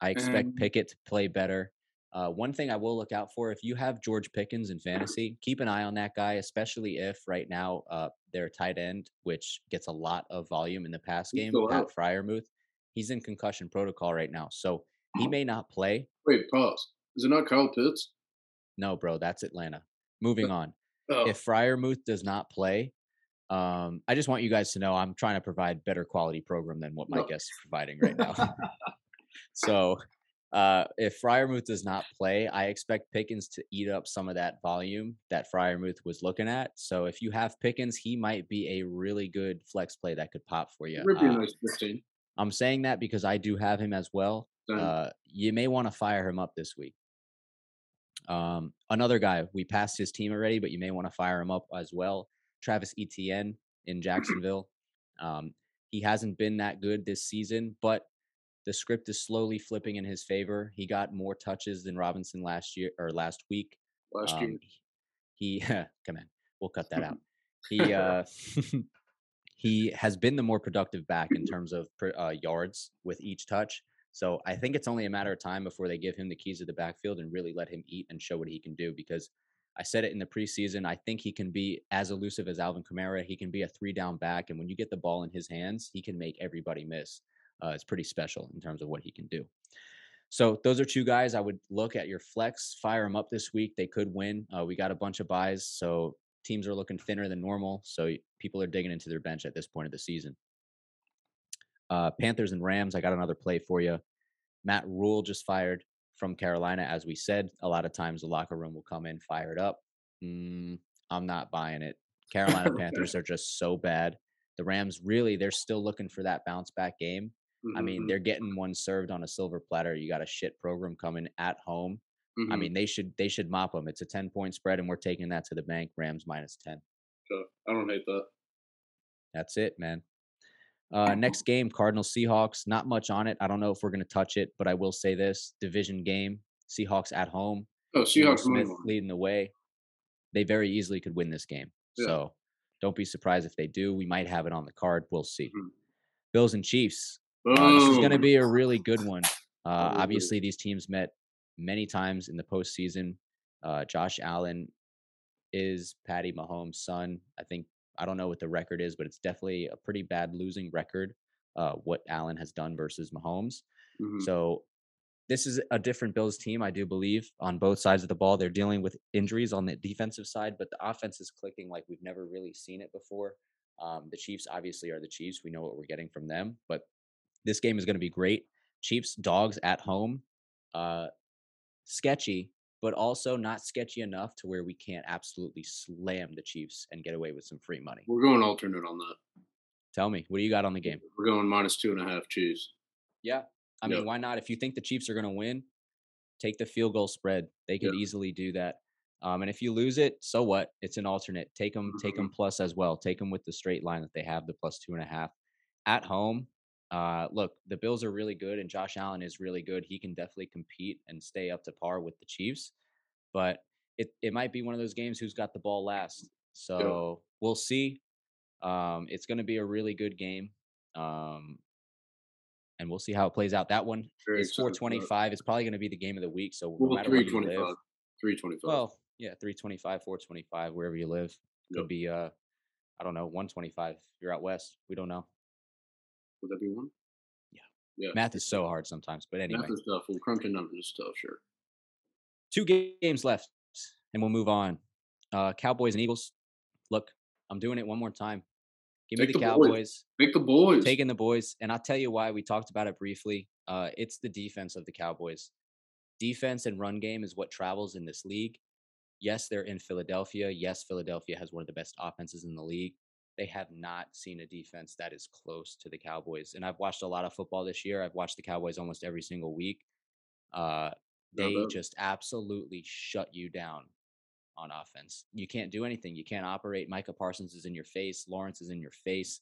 I expect Um, pickett to play better uh, one thing I will look out for if you have George Pickens in fantasy, keep an eye on that guy, especially if right now uh, their tight end, which gets a lot of volume in the pass game, Pat. Freiermuth, he's in concussion protocol right now. So Oh. he may not play. Wait, pause. Is it not Kyle Pitts? No, bro, that's Atlanta. Moving on. Oh, If Freiermuth does not play, um, I just want you guys to know I'm trying to provide better quality program than what my No. guest is providing right now. (laughs) (laughs) So uh, if Freiermuth does not play, I expect Pickens to eat up some of that volume that Freiermuth was looking at. So if you have Pickens, he might be a really good flex play that could pop for you. Would be a Uh, nice. I'm saying that because I do have him as well. Uh, you may want to fire him up this week. Um, another guy, we passed his team already, but you may want to fire him up as well. Travis Etienne in (clears throat) Jacksonville. Um, he hasn't been that good this season, but the script is slowly flipping in his favor. He got more touches than Robinson last year or last week. last year. Um, he (laughs) come in. we'll cut that out. (laughs) He uh, (laughs) he has been the more productive back in terms of uh, yards with each touch. So I think it's only a matter of time before they give him the keys of the backfield and really let him eat and show what he can do. Because I said it in the preseason, I think he can be as elusive as Alvin Kamara. He can be a three down back, and when you get the ball in his hands, he can make everybody miss. Uh, it's pretty special in terms of what he can do. So those are two guys I would look at your flex, fire them up this week. They could win. Uh, we got a bunch of buys, so teams are looking thinner than normal. So people are digging into their bench at this point of the season. Uh, Panthers and Rams. I got another play for you. Matt Rhule just fired from Carolina, as we said. A lot of times the locker room will come in fired up. Mm, I'm not buying it. (laughs) Carolina Panthers are just so bad. The Rams really, they're still looking for that bounce back game. I mean, Mhm, they're getting one served on a silver platter. You got a shit program coming at home. mhm, I mean, they should they should mop them. It's a ten point spread, and we're taking that to the bank. Rams minus ten. So, I don't hate that. That's it, man. Uh, next (clears throat) game, Cardinals Seahawks. Not much on it. I don't know if we're gonna touch it, but I will say this: division game. Seahawks at home. Oh, Seahawks Smith leading the way. They very easily could win this game. Yeah. So don't be surprised if they do. We might have it on the card. We'll see. Mhm. Bills and Chiefs. Uh, this is going to be a really good one. Uh, obviously, these teams met many times in the postseason. Uh, Josh Allen is Patty Mahomes' son. I think I don't know what the record is, but it's definitely a pretty bad losing record. Uh, what Allen has done versus Mahomes. Mhm. So this is a different Bills team, I do believe, on both sides of the ball. They're dealing with injuries on the defensive side, but the offense is clicking like we've never really seen it before. Um, the Chiefs obviously are the Chiefs. We know what we're getting from them, but this game is going to be great. Chiefs dogs at home, uh, sketchy, but also not sketchy enough to where we can't absolutely slam the Chiefs and get away with some free money. We're going alternate on that. Tell me, what do you got on the game? We're going minus two and a half Chiefs. Yeah. I mean, Yep. why not? If you think the Chiefs are going to win, take the field goal spread. They could Yeah. easily do that. Um, and if you lose it, so what? It's an alternate. Take them, take Mm-hmm. them plus as well. Take them with the straight line that they have, the plus two and a half at home. Uh, look, the Bills are really good, and Josh Allen is really good. He can definitely compete and stay up to par with the Chiefs. But it it might be one of those games who's got the ball last. So we'll see. Um, it's going to be a really good game. Um, and we'll see how it plays out. That one Very is excited for 425. It's probably going to be the game of the week. So no matter where you live, three twenty five. well, yeah, 325, 425, wherever you live. Could Yep. be, uh, I don't know, 125. if You're out west. We don't know. Would that be one? Yeah. Yeah. Math is so hard sometimes. But anyway, Math is tough. Well, crunching numbers is tough. Sure. two games left, and we'll move on. Uh, Cowboys and Eagles. Look, I'm doing it one more time. Give me Take the, the boys. Cowboys. Make the boys. taking the boys, and I'll tell you why. We talked about it briefly. Uh, it's the defense of the Cowboys. Defense and run game is what travels in this league. Yes, they're in Philadelphia. Yes, Philadelphia has one of the best offenses in the league. They have not seen a defense that is close to the Cowboys. And I've watched a lot of football this year. I've watched the Cowboys almost every single week. Uh, they bad. just absolutely shut you down on offense. You can't do anything. You can't operate. Micah Parsons is in your face. Lawrence is in your face.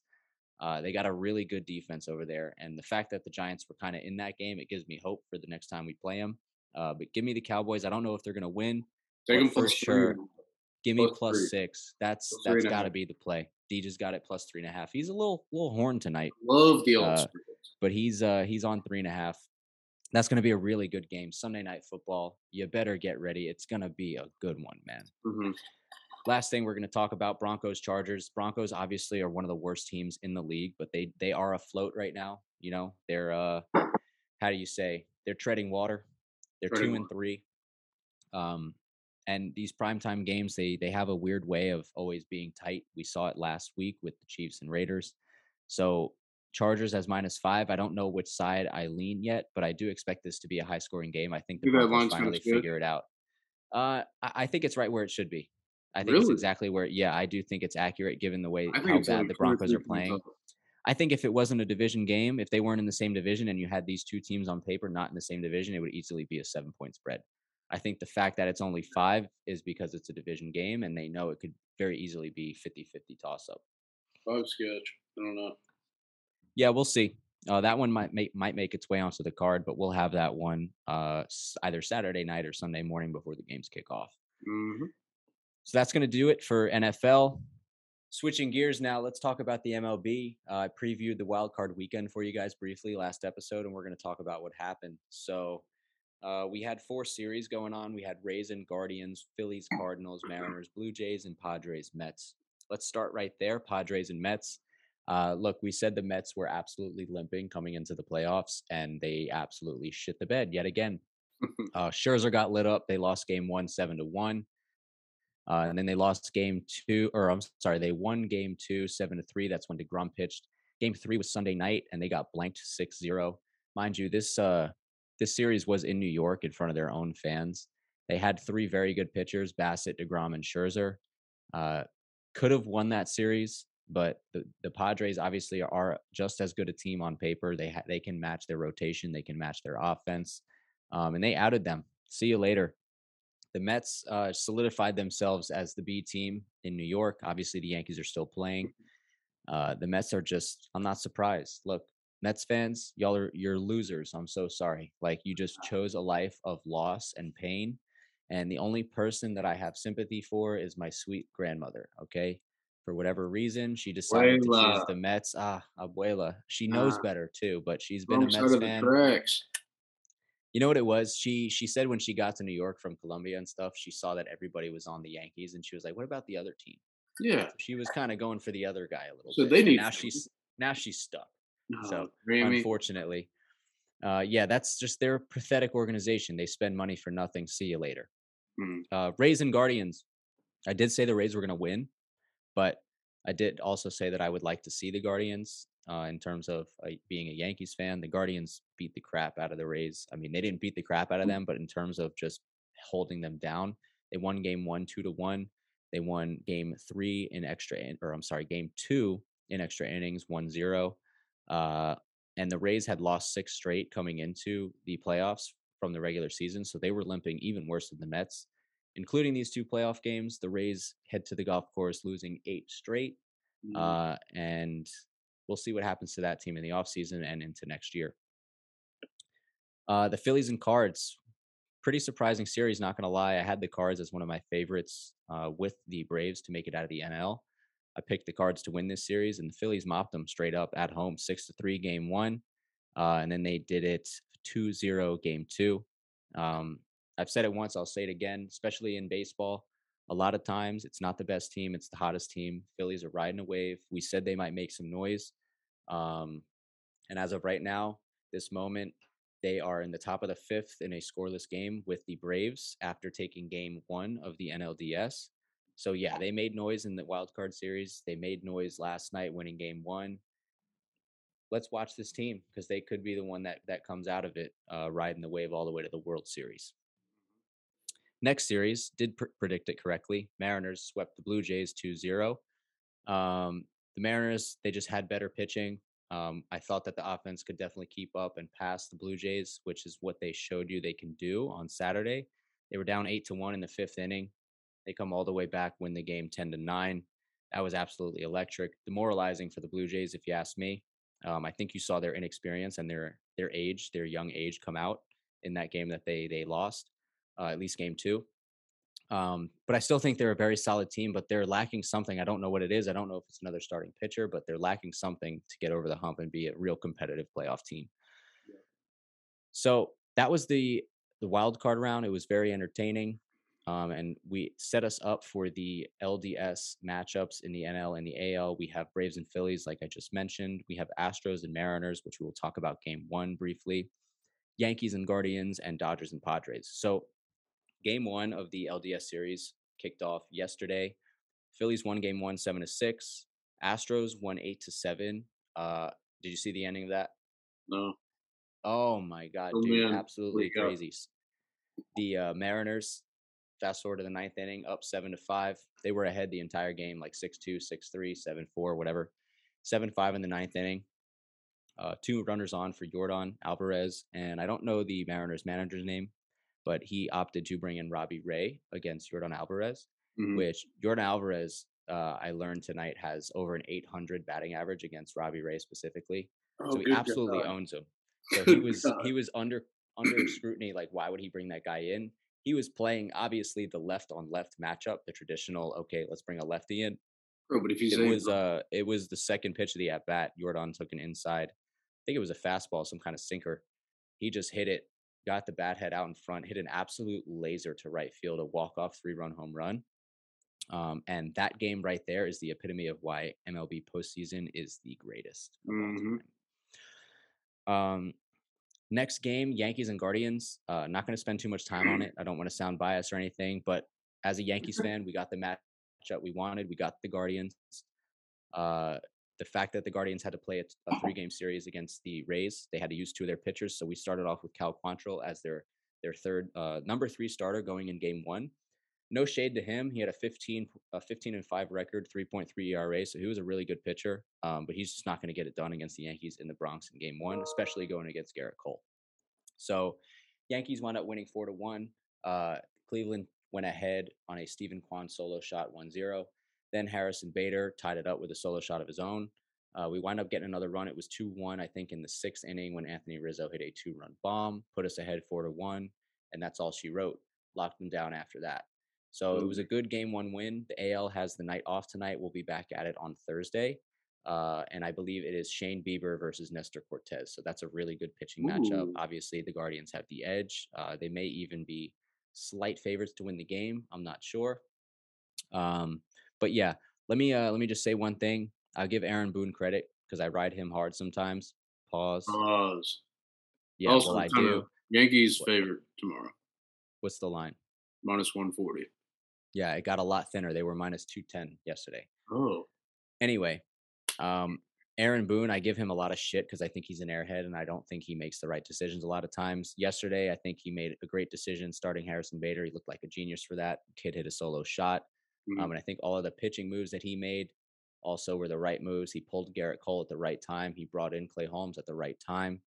Uh, they got a really good defense over there, and the fact that the Giants were kind of in that game, it gives me hope for the next time we play them. Uh, but give me the Cowboys. I don't know if they're going to win. Take them for sure. three. Give me Plus plus three. six. That's Plus that's got to be the play. Deej got it plus three and a half. He's a little little horn tonight, Love the alt Uh, but he's uh he's on three and a half. That's going to be a really good game. Sunday night football. You better get ready. It's going to be a good one, man. Mhm. last thing we're going to talk about broncos chargers broncos obviously are one of the worst teams in the league but they they are afloat right now you know they're uh how do you say they're treading water they're Treading two and three um and these primetime games they they have a weird way of always being tight. We saw it last week with the chiefs and raiders. So chargers as minus five. I don't know which side i lean yet but i do expect this to be a high scoring game. I think the broncos finally figure it out. Uh I, I think it's right where it should be. I think it's exactly where. Yeah, I do think it's accurate given the way how bad the Broncos are playing. I think if it wasn't a division game, if they weren't in the same division and you had these two teams on paper not in the same division, it would easily be a seven point spread. I think the fact that it's only five is because it's a division game and they know it could very easily be 50 50 toss up. Five sketch. I don't know. Yeah, we'll see. Uh, that one might make might make its way onto the card, but we'll have that one uh, either Saturday night or Sunday morning before the games kick off. hmm So that's going to do it for NFL. Switching gears now, let's talk about the MLB. Uh, I previewed the wild card weekend for you guys briefly last episode, and we're going to talk about what happened. So uh, we had four series going on. We had Rays and Guardians, Phillies, Cardinals, Mariners, Blue Jays, and Padres, Mets. Let's start right there. Padres and Mets. Uh, look, we said the Mets were absolutely limping coming into the playoffs, and they absolutely shit the bed yet again. (laughs) Uh, Scherzer got lit up. They lost game one, seven to one. Uh, and then they lost game two, or I'm sorry, they won game two, seven to three. That's when DeGrom pitched. Game three was Sunday night, and they got blanked 6-0. Mind you, this uh, this series was in New York in front of their own fans. They had three very good pitchers: Bassitt, Degrom, and Scherzer. Uh, could have won that series, but the, the Padres obviously are just as good a team on paper. They ha- they can match their rotation, they can match their offense, um, and they outed them. See you later. The Mets uh, solidified themselves as the B team in New York. Obviously, the Yankees are still playing. Uh, the Mets are just. I'm not surprised. Look, Mets fans, y'all are you're losers. I'm so sorry. Like you just chose a life of loss and pain. And the only person that I have sympathy for is my sweet grandmother. Okay. For whatever reason, she decided to choose the Mets. Ah, abuela. She knows Ah. better too, but she's been a Mets of fan. tracks. You know what it was? She she said when she got to New York from Colombia and stuff, she saw that everybody was on the Yankees, and she was like, "What about the other team?" Yeah. She was kind of going for the other guy a little So bit. they and need now she's now she's stuck. No, So, Grammy. Unfortunately, uh, yeah, that's just their pathetic organization. They spend money for nothing. See you later. Mm. Uh, Rays and Guardians. I did say the Rays were going to win, but I did also say that I would like to see the Guardians. Uh, in terms of uh, being a Yankees fan, the Guardians beat the crap out of the Rays. I mean, they didn't beat the crap out of them, but in terms of just holding them down, they won game one, two to one. They won game three in extra, in- or I'm sorry, game two in extra innings, 1 0. Uh, and the Rays had lost six straight coming into the playoffs from the regular season. So they were limping even worse than the Mets. Including these two playoff games, the Rays head to the golf course losing eight straight. Mm. Uh, and we'll see what happens to that team in the offseason and into next year. Uh, the Phillies and Cards, pretty surprising series, not going to lie. I had the Cards as one of my favorites uh, with the Braves to make it out of the NL. I picked the Cards to win this series, and the Phillies mopped them straight up at home, six to three, game one, uh, and then they did it 2-0, game two. Um, I've said it once, I'll say it again, especially in baseball. A lot of times, it's not the best team; it's the hottest team. Phillies are riding a wave. We said they might make some noise, um, and as of right now, this moment, they are in the top of the fifth in a scoreless game with the Braves after taking game one of the NLDS. So yeah, they made noise in the wild card series. They made noise last night winning game one. Let's watch this team because they could be the one that that comes out of it uh, riding the wave all the way to the World Series. Next series did pr- predict it correctly. Mariners swept the Blue Jays 2-0. Um, the Mariners they just had better pitching. Um, I thought that the offense could definitely keep up and pass the Blue Jays, which is what they showed you they can do on Saturday. They were down eight to one in the fifth inning. They come all the way back, win the game ten to nine. That was absolutely electric, demoralizing for the Blue Jays, if you ask me. Um, I think you saw their inexperience and their their age, their young age, come out in that game that they they lost, uh, at least game two. Um, but I still think they're a very solid team, but they're lacking something. I don't know what it is. I don't know if it's another starting pitcher, but they're lacking something to get over the hump and be a real competitive playoff team. So that was the the wild card round. It was very entertaining. Um, and we set us up for the LDS matchups in the NL and the AL. We have Braves and Phillies, like I just mentioned. We have Astros and Mariners, which we will talk about game one briefly. Yankees and Guardians, and Dodgers and Padres. So game one of the LDS series kicked off yesterday. Phillies won game one, seven to six. Astros won eight to seven. Uh, did you see the ending of that? No. Oh my god, Oh, dude! man. Absolutely Wake crazy. S- The uh, Mariners, fast forward to the ninth inning, up seven to five. They were ahead the entire game, like six two, six three, seven four, whatever. Seven five in the ninth inning. Uh, two runners on for Yordan Alvarez, and I don't know the Mariners manager's name, but he opted to bring in Robbie Ray against Yordan Alvarez, Mhm. which Yordan Alvarez, uh, I learned tonight, has over an 800 batting average against Robbie Ray specifically Oh, so he absolutely God. owns him. So he (laughs) was he was under under scrutiny. Like, why would he bring that guy in? He was playing obviously the left on left matchup, the traditional. Okay, let's bring a lefty in. Bro, but if he's It was uh, it was the second pitch of the at bat. Jordan took an inside. I think it was a fastball, some kind of sinker. He just hit it, got the bat head out in front, hit an absolute laser to right field, a walk off three run home run. Um, and that game right there is the epitome of why MLB postseason is the greatest. Mhm. Um, next game, Yankees and Guardians. Uh, not going to spend too much time on (clears throat) it. I don't want to sound biased or anything, but as a Yankees fan, we got the matchup we wanted. We got the Guardians. Uh, the fact that the Guardians had to play a, a (clears throat) three game series against the Rays, they had to use two of their pitchers. So we started off with Cal Quantrill as their their third uh, number three starter going in game one. No shade to him. He had a 15, a 15 and 5 record, 3.3 ERA. So he was a really good pitcher. Um, but he's just not going to get it done against the Yankees in the Bronx in game one, especially going against Gerrit Cole. So Yankees wound up winning four to one. Uh, Cleveland went ahead on a Steven Kwan solo shot 1 0. Then Harrison Bader tied it up with a solo shot of his own. Uh, we wind up getting another run. It was 2 1, I think, in the sixth inning when Anthony Rizzo hit a two run bomb, put us ahead 4 to 1. And that's all she wrote. Locked them down after that. So it was a good game one win. The AL has the night off tonight. We'll be back at it on Thursday. Uh, and I believe it is Shane Bieber versus Nestor Cortes. So that's a really good pitching matchup. Obviously, the Guardians have the edge. Uh, they may even be slight favorites to win the game. I'm not sure. Um, but yeah, let me uh, let me just say one thing. I'll give Aaron Boone credit because I ride him hard sometimes. Pause. Pause. yeah, also, well, I do. Yankees What? favorite tomorrow, What's the line? minus 140. Yeah, it got a lot thinner. They were minus 210 yesterday. Oh, Anyway, um, Aaron Boone, I give him a lot of shit because I think he's an airhead and I don't think he makes the right decisions a lot of times. Yesterday, I think he made a great decision starting Harrison Bader. He looked like a genius for that. Kid hit a solo shot. Mhm. Um, and I think all of the pitching moves that he made also were the right moves. He pulled Gerrit Cole at the right time. He brought in Clay Holmes at the right time.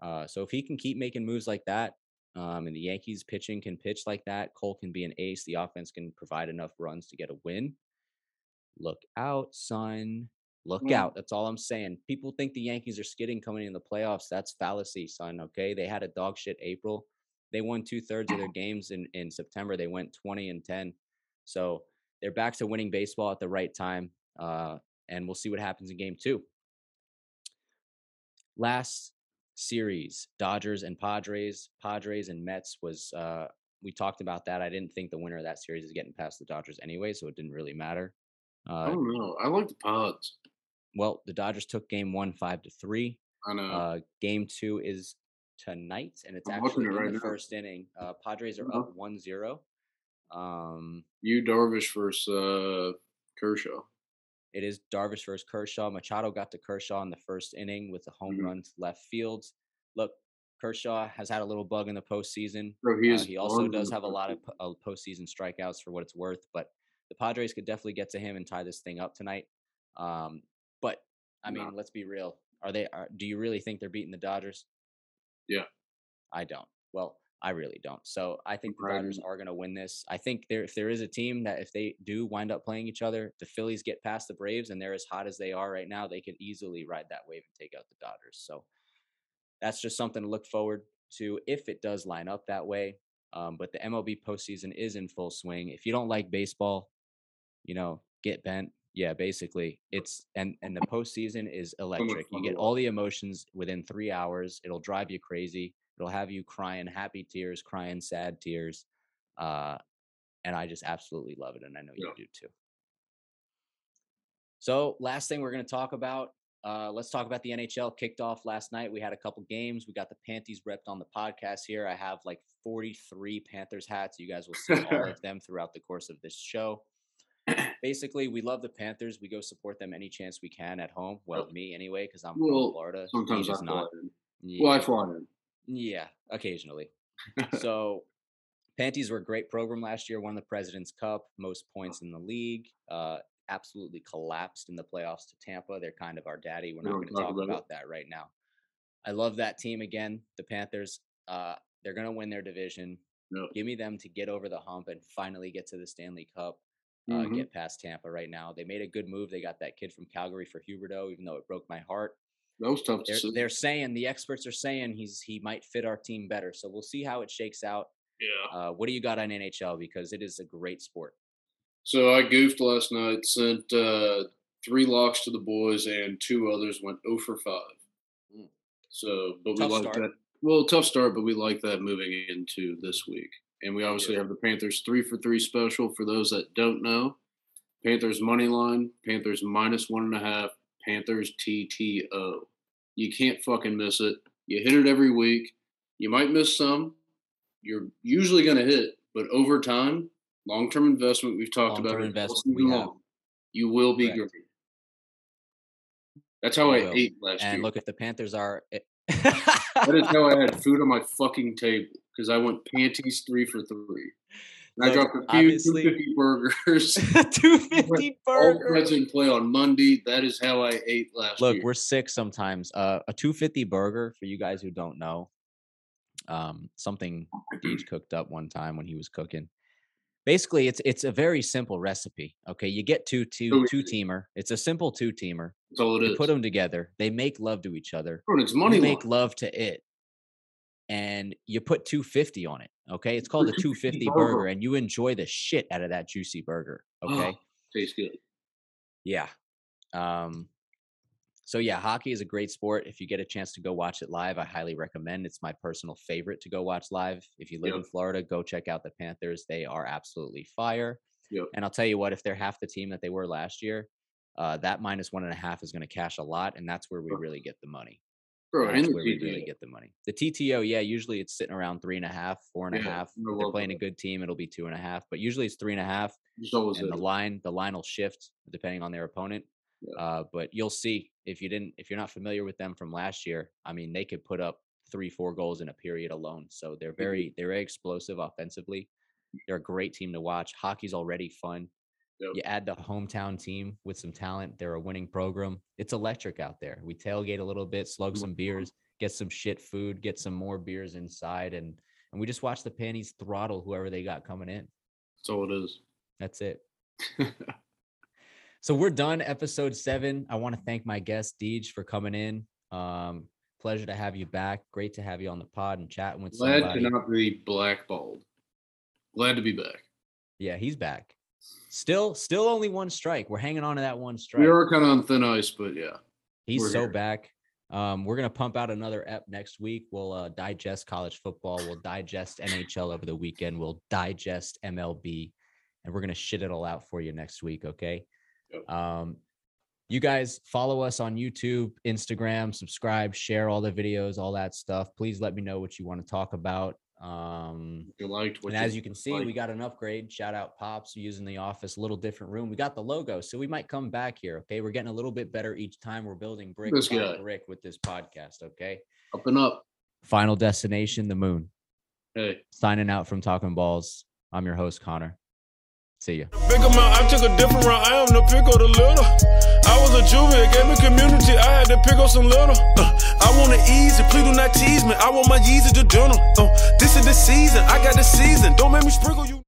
Uh, so if he can keep making moves like that, um, and the Yankees pitching can pitch like that, Cole can be an ace. The offense can provide enough runs to get a win. Look out, son. Look Mm. out. That's all I'm saying. People think the Yankees are skidding coming in the playoffs. That's fallacy, son. Okay. They had a dog shit April. They won two thirds of their (clears throat) games in, in September. They went 20 and 10. So they're back to winning baseball at the right time. Uh, and we'll see what happens in game two. Last series, Dodgers and Padres, Padres and Mets was uh we talked about that. I didn't think the winner of that series is getting past the Dodgers anyway, so it didn't really matter. I Uh, don't know. I like the pods. well, the Dodgers took game one five to three. I know. Uh, game two is tonight, and it's I'm actually in it right the now. first inning. Uh, Padres are Uh-huh. up 1-0. Um, you Darvish versus uh, Kershaw. It is Darvish versus Kershaw. Machado got to Kershaw in the first inning with a home Mhm. run to left field. Look, Kershaw has had a little bug in the postseason. Bro, he Uh, he also does have a lot of uh, postseason strikeouts for what it's worth, but the Padres could definitely get to him and tie this thing up tonight. Um, but I mean, No. let's be real. Are they? Are, do you really think they're beating the Dodgers? Yeah. I don't. Well, I really don't. So I think the riding Dodgers are going to win this. I think there, if there is a team that if they do wind up playing each other, the Phillies get past the Braves and they're as hot as they are right now, they could easily ride that wave and take out the Dodgers. So that's just something to look forward to if it does line up that way. Um, but the MLB postseason is in full swing. If you don't like baseball, you know, get bent. Yeah, basically, it's and and the postseason is electric. You get all the emotions within three hours. It'll drive you crazy. It'll have you crying happy tears, crying sad tears, uh, and I just absolutely love it, and I know you Yeah. do too. So, last thing we're going to talk about. Uh, let's talk about the NHL. Kicked off last night. We had a couple games. We got the Panties repped on the podcast here. I have like 43 Panthers hats. You guys will see all of (laughs) them throughout the course of this show. Basically, we love the Panthers. We go support them any chance we can at home. Well, me anyway, because I'm Well, from Florida. Sometimes I fly not. in. Yeah. Well, I fly in. Yeah, occasionally. (laughs) so, Panties were a great program last year. Won the President's Cup, most points in the league. Uh, absolutely collapsed in the playoffs to Tampa. They're kind of our daddy. We're not going to talk about about that right now. I love that team again. The Panthers. Uh, they're going to win their division. Yep. Give me them to get over the hump and finally get to the Stanley Cup. Uh, Mhm. Get past Tampa right now. They made a good move. They got that kid from Calgary for Huberdeau, even though it broke my heart That was tough to they're, see. they're saying the experts are saying he's he might fit our team better. So we'll see how it shakes out. yeah. Uh, what do you got on NHL? Because it is a great sport. So I goofed last night, sent uh, three locks to the boys, and two others went 0 for 5. Mm. So, but Tough we like that. Well, tough start, but we like that moving into this week. And we obviously do. have the Panthers three for three special. For those that don't know, Panthers money line, Panthers minus one and a half, Panthers TTO. You can't fucking miss it. You hit it every week. You might miss some. You're usually going to hit, but over time, long term investment, we've talked about Long-term it all investment, we have. long, you will be Correct. great. That's how You I will. ate last and year. look, if the Panthers are, that is how I had (laughs) food on my fucking table because I went panties three for three. And I dropped a few 250 burgers. two fifty (laughs) (laughs) (laughs) All burger. Preds in play on Monday. That is how I ate last Look, year. we're sick sometimes. Uh, a two fifty burger for you guys who don't know. Um, something Deej (clears throat) cooked up one time when he was cooking. Basically, it's it's a very simple recipe. Okay, you get two two Oh, two yeah. teamer. It's a simple two teamer. That's all it You is. put them together. They make love to each other. Bro, it's You money make love to it, and you put two fifty on it. Okay, it's called a two 250 burger. burger, and you enjoy the shit out of that juicy burger. Okay. Oh, tastes good. Yeah. Um, so yeah, hockey is a great sport. If you get a chance to go watch it live, I highly recommend. It's my personal favorite to go watch live. If you live Yep. in Florida, go check out the Panthers. They are absolutely fire. Yep. And I'll tell you what, if they're half the team that they were last year, uh, that minus one and a half is going to cash a lot, and that's where we really get the money. Bro, That's where we really get the money. The TTO, yeah, usually it's sitting around three and a half, four and a half. If they're playing a good team, it'll be two and a half, but usually it's three and a half always and the line the line will shift depending on their opponent Yeah. uh, but you'll see if you didn't if you're not familiar with them from last year i mean they could put up three four goals in a period alone so they're very they're very explosive offensively. They're a great team to watch. Hockey's already fun Yep. you add the hometown team with some talent they're a winning program it's electric out there we tailgate a little bit slug some beers get some shit food get some more beers inside and and we just watch the panties throttle whoever they got coming in That's all it is. that's it (laughs) so we're done, episode seven. I want to thank my guest Deej for coming in. Um, pleasure to have you back. Great to have you on the pod and chatting with Glad somebody. to not be blackballed. Glad to be back. Yeah, he's back. Still, still only one strike. We're hanging on to that one strike. We are kind of on thin ice, but yeah. He's so here. back. Um, we're gonna pump out another ep next week. We'll uh, digest college football. We'll digest NHL over the weekend. We'll digest MLB, and we're gonna shit it all out for you next week. Okay. Yep. Um, you guys follow us on YouTube, Instagram, subscribe, share all the videos, all that stuff. Please let me know what you want to talk about. Um, you liked what and as you can see, we got an upgrade. Shout out Pops using the office, a little different room. We got the logo, so we might come back here. Okay, we're getting a little bit better each time. We're building brick by brick with this podcast. Okay, up and up. final destination, the moon. Hey. Signing out from Talkin' Balls. I'm your host Connor. See ya. Big amount, I took a different route. I am the pick of the little. I was a juvie, gave me community. I had to pick up some little. Uh, I want it easy, please do not tease me. I want my Yeezy to journal. Uh, this is the season, I got the season. Don't make me sprinkle you.